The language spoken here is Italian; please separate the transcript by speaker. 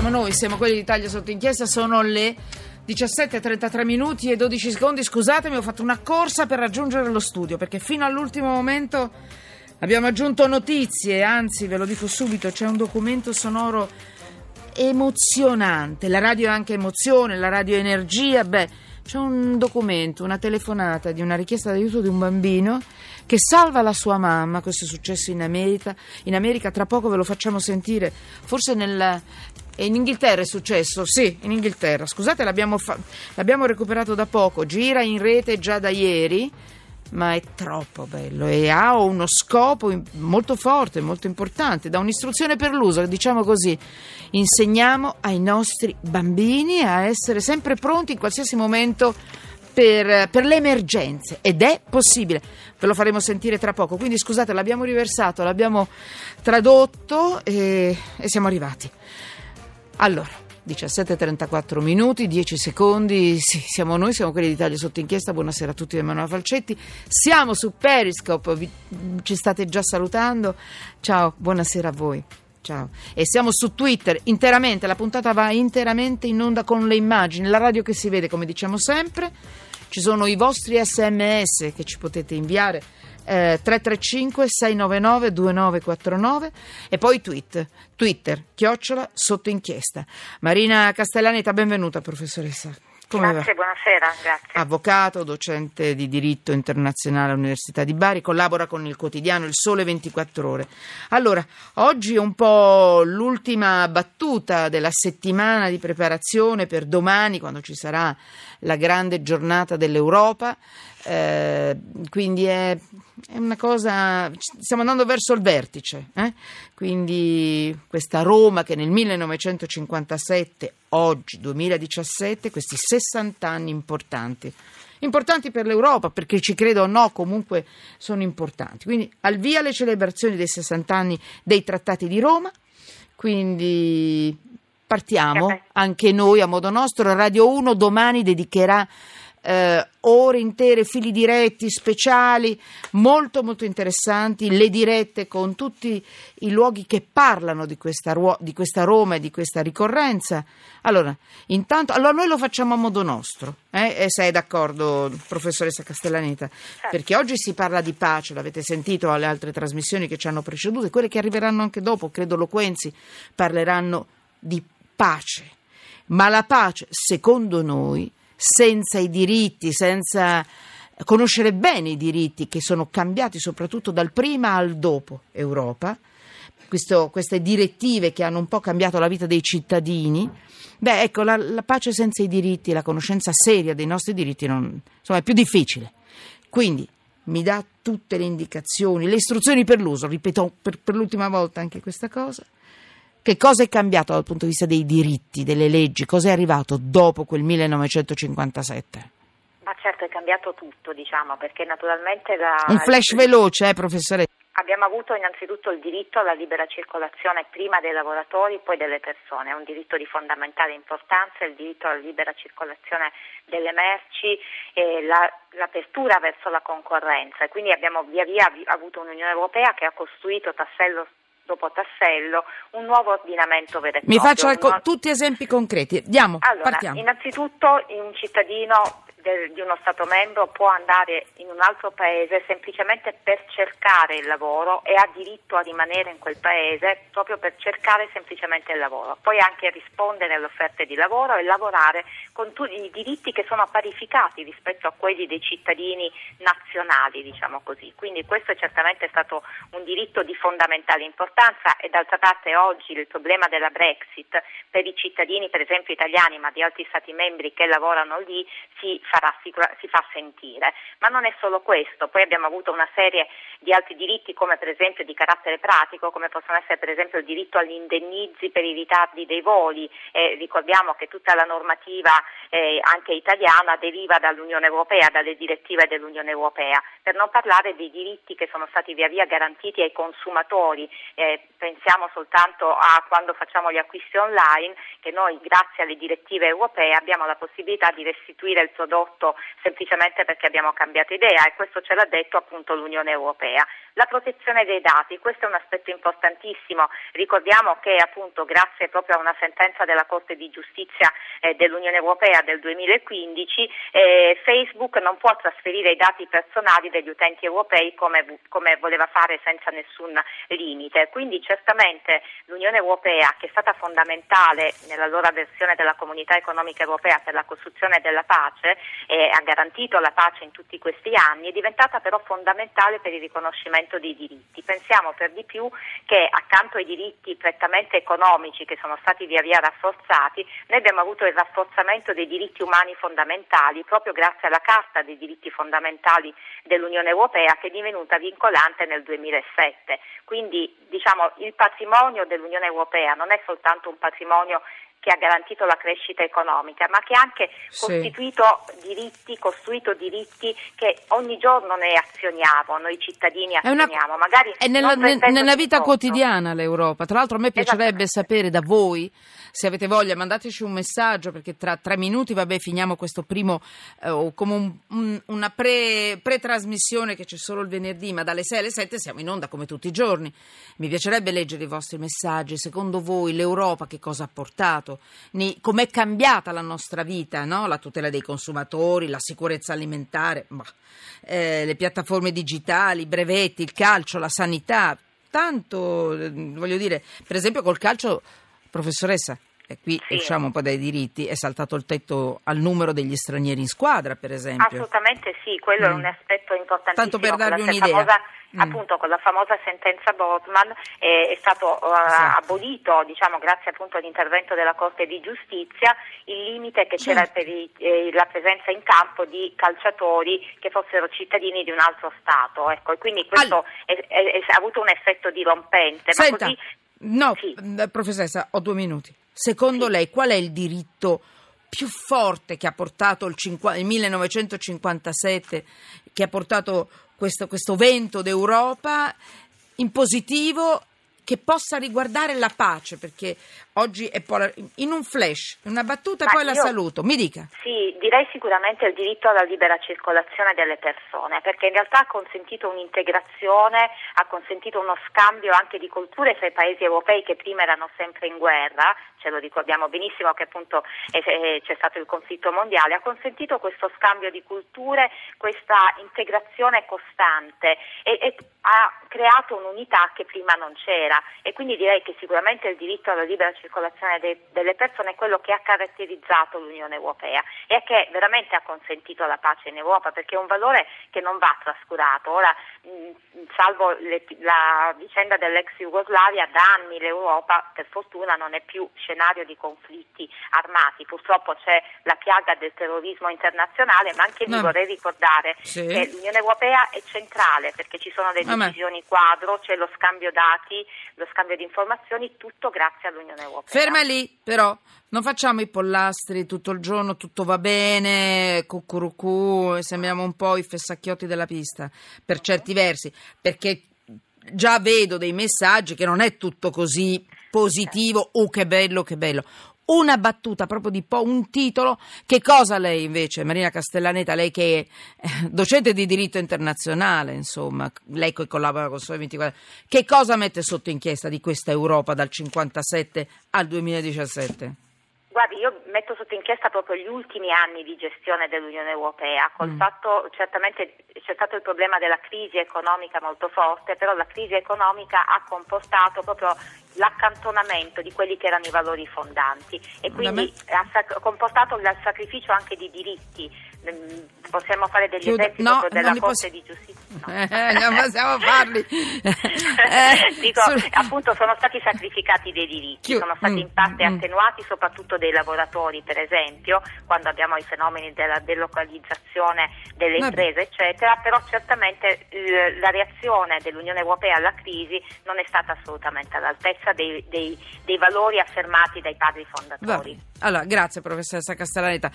Speaker 1: siamo noi, siamo quelli d'Italia sotto inchiesta, sono le 17.33 minuti e 12 secondi. Scusatemi, ho fatto una corsa per raggiungere lo studio perché fino all'ultimo momento abbiamo aggiunto notizie, anzi ve lo dico subito, c'è un documento sonoro emozionante, la radio è anche emozione, la radio è energia, beh c'è un documento, una telefonata di una richiesta d'aiuto di un bambino che salva la sua mamma, questo è successo in America, in America. Tra poco ve lo facciamo sentire, forse nel, in Inghilterra è successo, sì, in Inghilterra, scusate l'abbiamo, fa- l'abbiamo recuperato da poco, gira in rete già da ieri ma è troppo bello e ha uno scopo molto forte, molto importante, da un'istruzione per l'uso, diciamo così. Insegniamo ai nostri bambini a essere sempre pronti in qualsiasi momento per, per, le emergenze ed è possibile. Ve lo faremo sentire tra poco. Quindi scusate, l'abbiamo riversato, l'abbiamo tradotto e, e siamo arrivati. Allora. 17.34 minuti, 10 secondi, sì, siamo noi, siamo quelli d'Italia sotto inchiesta, buonasera a tutti da Emanuele Falcetti, siamo su Periscope, vi, ci state già salutando, ciao, buonasera a voi. Ciao. E siamo su Twitter interamente, la puntata va interamente in onda con le immagini, la radio che si vede come diciamo sempre, ci sono i vostri sms che ci potete inviare eh, 335 699 2949 e poi tweet, Twitter, chiocciola, sotto inchiesta. Marina Castellaneta, benvenuta professoressa.
Speaker 2: Come grazie, va? buonasera, grazie.
Speaker 1: Avvocato, docente di diritto internazionale all'Università di Bari, collabora con il quotidiano Il Sole 24 Ore. Allora, oggi è un po' l'ultima battuta della settimana di preparazione per domani, quando ci sarà la grande giornata dell'Europa. Eh, quindi è, è, una cosa. Stiamo andando verso il vertice. Eh? Quindi questa Roma che nel 1957, oggi 2017, questi 60 anni importanti. Importanti per l'Europa, perché ci credo o no, comunque sono importanti. Quindi al via le celebrazioni dei 60 anni dei trattati di Roma. Quindi partiamo anche noi a modo nostro. Radio 1 domani dedicherà eh, ore intere, fili diretti, speciali, molto molto interessanti, le dirette con tutti i luoghi che parlano di questa, di questa Roma e di questa ricorrenza. Allora, intanto, allora noi lo facciamo a modo nostro, eh? e sei d'accordo, professoressa Castellaneta? Certo. Perché oggi si parla di pace, l'avete sentito alle altre trasmissioni che ci hanno preceduto quelle che arriveranno anche dopo, credo Loquenzi, parleranno di pace. Ma la pace, secondo noi, senza i diritti, senza conoscere bene i diritti che sono cambiati soprattutto dal prima al dopo Europa, questo, queste direttive che hanno un po' cambiato la vita dei cittadini, beh, ecco, la, la pace senza i diritti, la conoscenza seria dei nostri diritti non, insomma, è più difficile. Quindi mi dà tutte le indicazioni, le istruzioni per l'uso, ripeto per, per l'ultima volta anche questa cosa. Che cosa è cambiato dal punto di vista dei diritti, delle leggi? Cosa è arrivato dopo quel 1957?
Speaker 2: Ma certo è cambiato tutto, diciamo, perché naturalmente la...
Speaker 1: Un flash veloce, eh, professore?
Speaker 2: Abbiamo avuto innanzitutto il diritto alla libera circolazione prima dei lavoratori, poi delle persone, è un diritto di fondamentale importanza, il diritto alla libera circolazione delle merci e la, l'apertura verso la concorrenza. Quindi abbiamo via via avuto un'Unione Europea che ha costruito tassello dopo tassello un nuovo ordinamento vero e
Speaker 1: proprio. Mi faccia un... tutti esempi concreti. Andiamo,
Speaker 2: allora,
Speaker 1: partiamo.
Speaker 2: Innanzitutto un cittadino del, di uno Stato membro può andare in un altro paese semplicemente per cercare il lavoro e ha diritto a rimanere in quel paese proprio per cercare semplicemente il lavoro. Poi anche rispondere alle offerte di lavoro e lavorare con tutti i diritti che sono parificati rispetto a quelli dei cittadini nazionali, diciamo così. Quindi questo è certamente stato un diritto di fondamentale importanza e d'altra parte oggi il problema della Brexit per i cittadini per esempio italiani ma di altri Stati membri che lavorano lì si farà, si fa sentire. Ma non è solo questo, poi abbiamo avuto una serie di altri diritti come per esempio di carattere pratico, come possono essere per esempio il diritto agli indennizi per i ritardi dei voli. Eh, ricordiamo che tutta la normativa eh, anche italiana deriva dall'Unione Europea, dalle direttive dell'Unione Europea, per non parlare dei diritti che sono stati via via garantiti ai consumatori. Eh, pensiamo soltanto a quando facciamo gli acquisti online, che noi grazie alle direttive europee abbiamo la possibilità di restituire il prodotto semplicemente perché abbiamo cambiato idea e questo ce l'ha detto appunto l'Unione Europea. La protezione dei dati, questo è un aspetto importantissimo. Ricordiamo che appunto grazie proprio a una sentenza della Corte di Giustizia eh, dell'Unione Europea del 2015 eh, Facebook non può trasferire i dati personali degli utenti europei come, come voleva fare senza nessun limite. Quindi certamente l'Unione Europea, che è stata fondamentale nella loro versione della Comunità Economica Europea per la costruzione della pace e ha garantito la pace in tutti questi anni, è diventata però fondamentale per il riconoscimento dei diritti. Pensiamo per di più che accanto ai diritti prettamente economici che sono stati via via rafforzati, noi abbiamo avuto il rafforzamento dei diritti umani fondamentali proprio grazie alla Carta dei diritti fondamentali dell'Unione Europea che è divenuta vincolante nel 2007. Quindi diciamo, il patrimonio dell'Unione Europea non è soltanto un patrimonio che ha garantito la crescita economica, ma che ha anche sì. costituito diritti, costruito diritti che ogni giorno noi azioniamo, noi cittadini azioniamo. Una...
Speaker 1: Magari è nella, nella vita quotidiana l'Europa. Tra l'altro a me piacerebbe sapere da voi se avete voglia mandateci un messaggio perché tra tre minuti vabbè finiamo questo primo eh, come un, un, una pre, pre-trasmissione che c'è solo il venerdì ma dalle 6 alle 7 siamo in onda come tutti i giorni mi piacerebbe leggere i vostri messaggi secondo voi l'Europa che cosa ha portato com'è cambiata la nostra vita no? la tutela dei consumatori la sicurezza alimentare ma, eh, le piattaforme digitali i brevetti il calcio la sanità tanto eh, voglio dire per esempio col calcio Professoressa, e qui sì. usciamo un po' dai diritti, è saltato il tetto al numero degli stranieri in squadra, per esempio.
Speaker 2: Assolutamente sì, quello mm. è un aspetto importantissimo.
Speaker 1: Tanto per darvi un'idea.
Speaker 2: Famosa, mm. Appunto con la famosa sentenza Bosman eh, è stato uh, esatto. abolito, diciamo, grazie appunto all'intervento della Corte di Giustizia, il limite che c'era per i, eh, la presenza in campo di calciatori che fossero cittadini di un altro Stato. Ecco, e quindi questo allora. è, è, è, ha avuto un effetto dirompente.
Speaker 1: Senta. Ma così No, sì. professoressa, ho due minuti. Secondo sì. lei qual è il diritto più forte che ha portato il, cinqu- il 1957, che ha portato questo, questo vento d'Europa in positivo che possa riguardare la pace, perché oggi è polar- in un flash, una battuta e poi io, la saluto. Mi dica.
Speaker 2: Sì, direi sicuramente il diritto alla libera circolazione delle persone, perché in realtà ha consentito un'integrazione, ha consentito uno scambio anche di culture fra i paesi europei che prima erano sempre in guerra, ce lo ricordiamo benissimo che appunto è, è, c'è stato il conflitto mondiale, ha consentito questo scambio di culture, questa integrazione costante e, e ha creato un'unità che prima non c'era e quindi direi che sicuramente il diritto alla libera circolazione de, delle persone è quello che ha caratterizzato l'Unione Europea e che veramente ha consentito la pace in Europa perché è un valore che non va trascurato. Ora, mh, salvo le, la vicenda dell'ex Jugoslavia, da anni l'Europa per fortuna non è più scenario di conflitti armati. Purtroppo c'è la piaga del terrorismo internazionale, ma anche lì no. vorrei ricordare sì. che l'Unione Europea è centrale perché ci sono le decisioni quadro, c'è lo scambio dati, lo scambio di informazioni, tutto grazie all'Unione Europea.
Speaker 1: Ferma lì, però. Non facciamo i pollastri tutto il giorno, tutto va bene, cucurucù, sembriamo un po' i fessacchiotti della pista, per certi versi, perché già vedo dei messaggi che non è tutto così positivo, oh che bello, che bello una battuta proprio di po', un titolo. Che cosa lei invece, Marina Castellaneta, lei che è eh, docente di diritto internazionale, insomma, lei che collabora con Sole 24, che cosa mette sotto inchiesta di questa Europa dal 57 al 2017?
Speaker 2: Guardi, io metto sotto inchiesta proprio gli ultimi anni di gestione dell'Unione Europea, col mm. fatto certamente c'è stato il problema della crisi economica molto forte, però la crisi economica ha comportato proprio l'accantonamento di quelli che erano i valori fondanti e quindi ha sac- comportato il sacrificio anche di diritti. Mm, possiamo fare degli Chiudo. esempi no, della Corte posso... di Giustizia? No.
Speaker 1: Eh, non possiamo farli.
Speaker 2: eh, Dico, sul... appunto sono stati sacrificati dei diritti, Chiudo. sono stati in parte mm, mm. attenuati soprattutto dei lavoratori, per esempio, quando abbiamo i fenomeni della delocalizzazione delle imprese, eccetera, però certamente eh, la reazione dell'Unione Europea alla crisi non è stata assolutamente all'altezza dei, dei, dei valori affermati dai padri fondatori.
Speaker 1: Allora, grazie professoressa Castellaneta.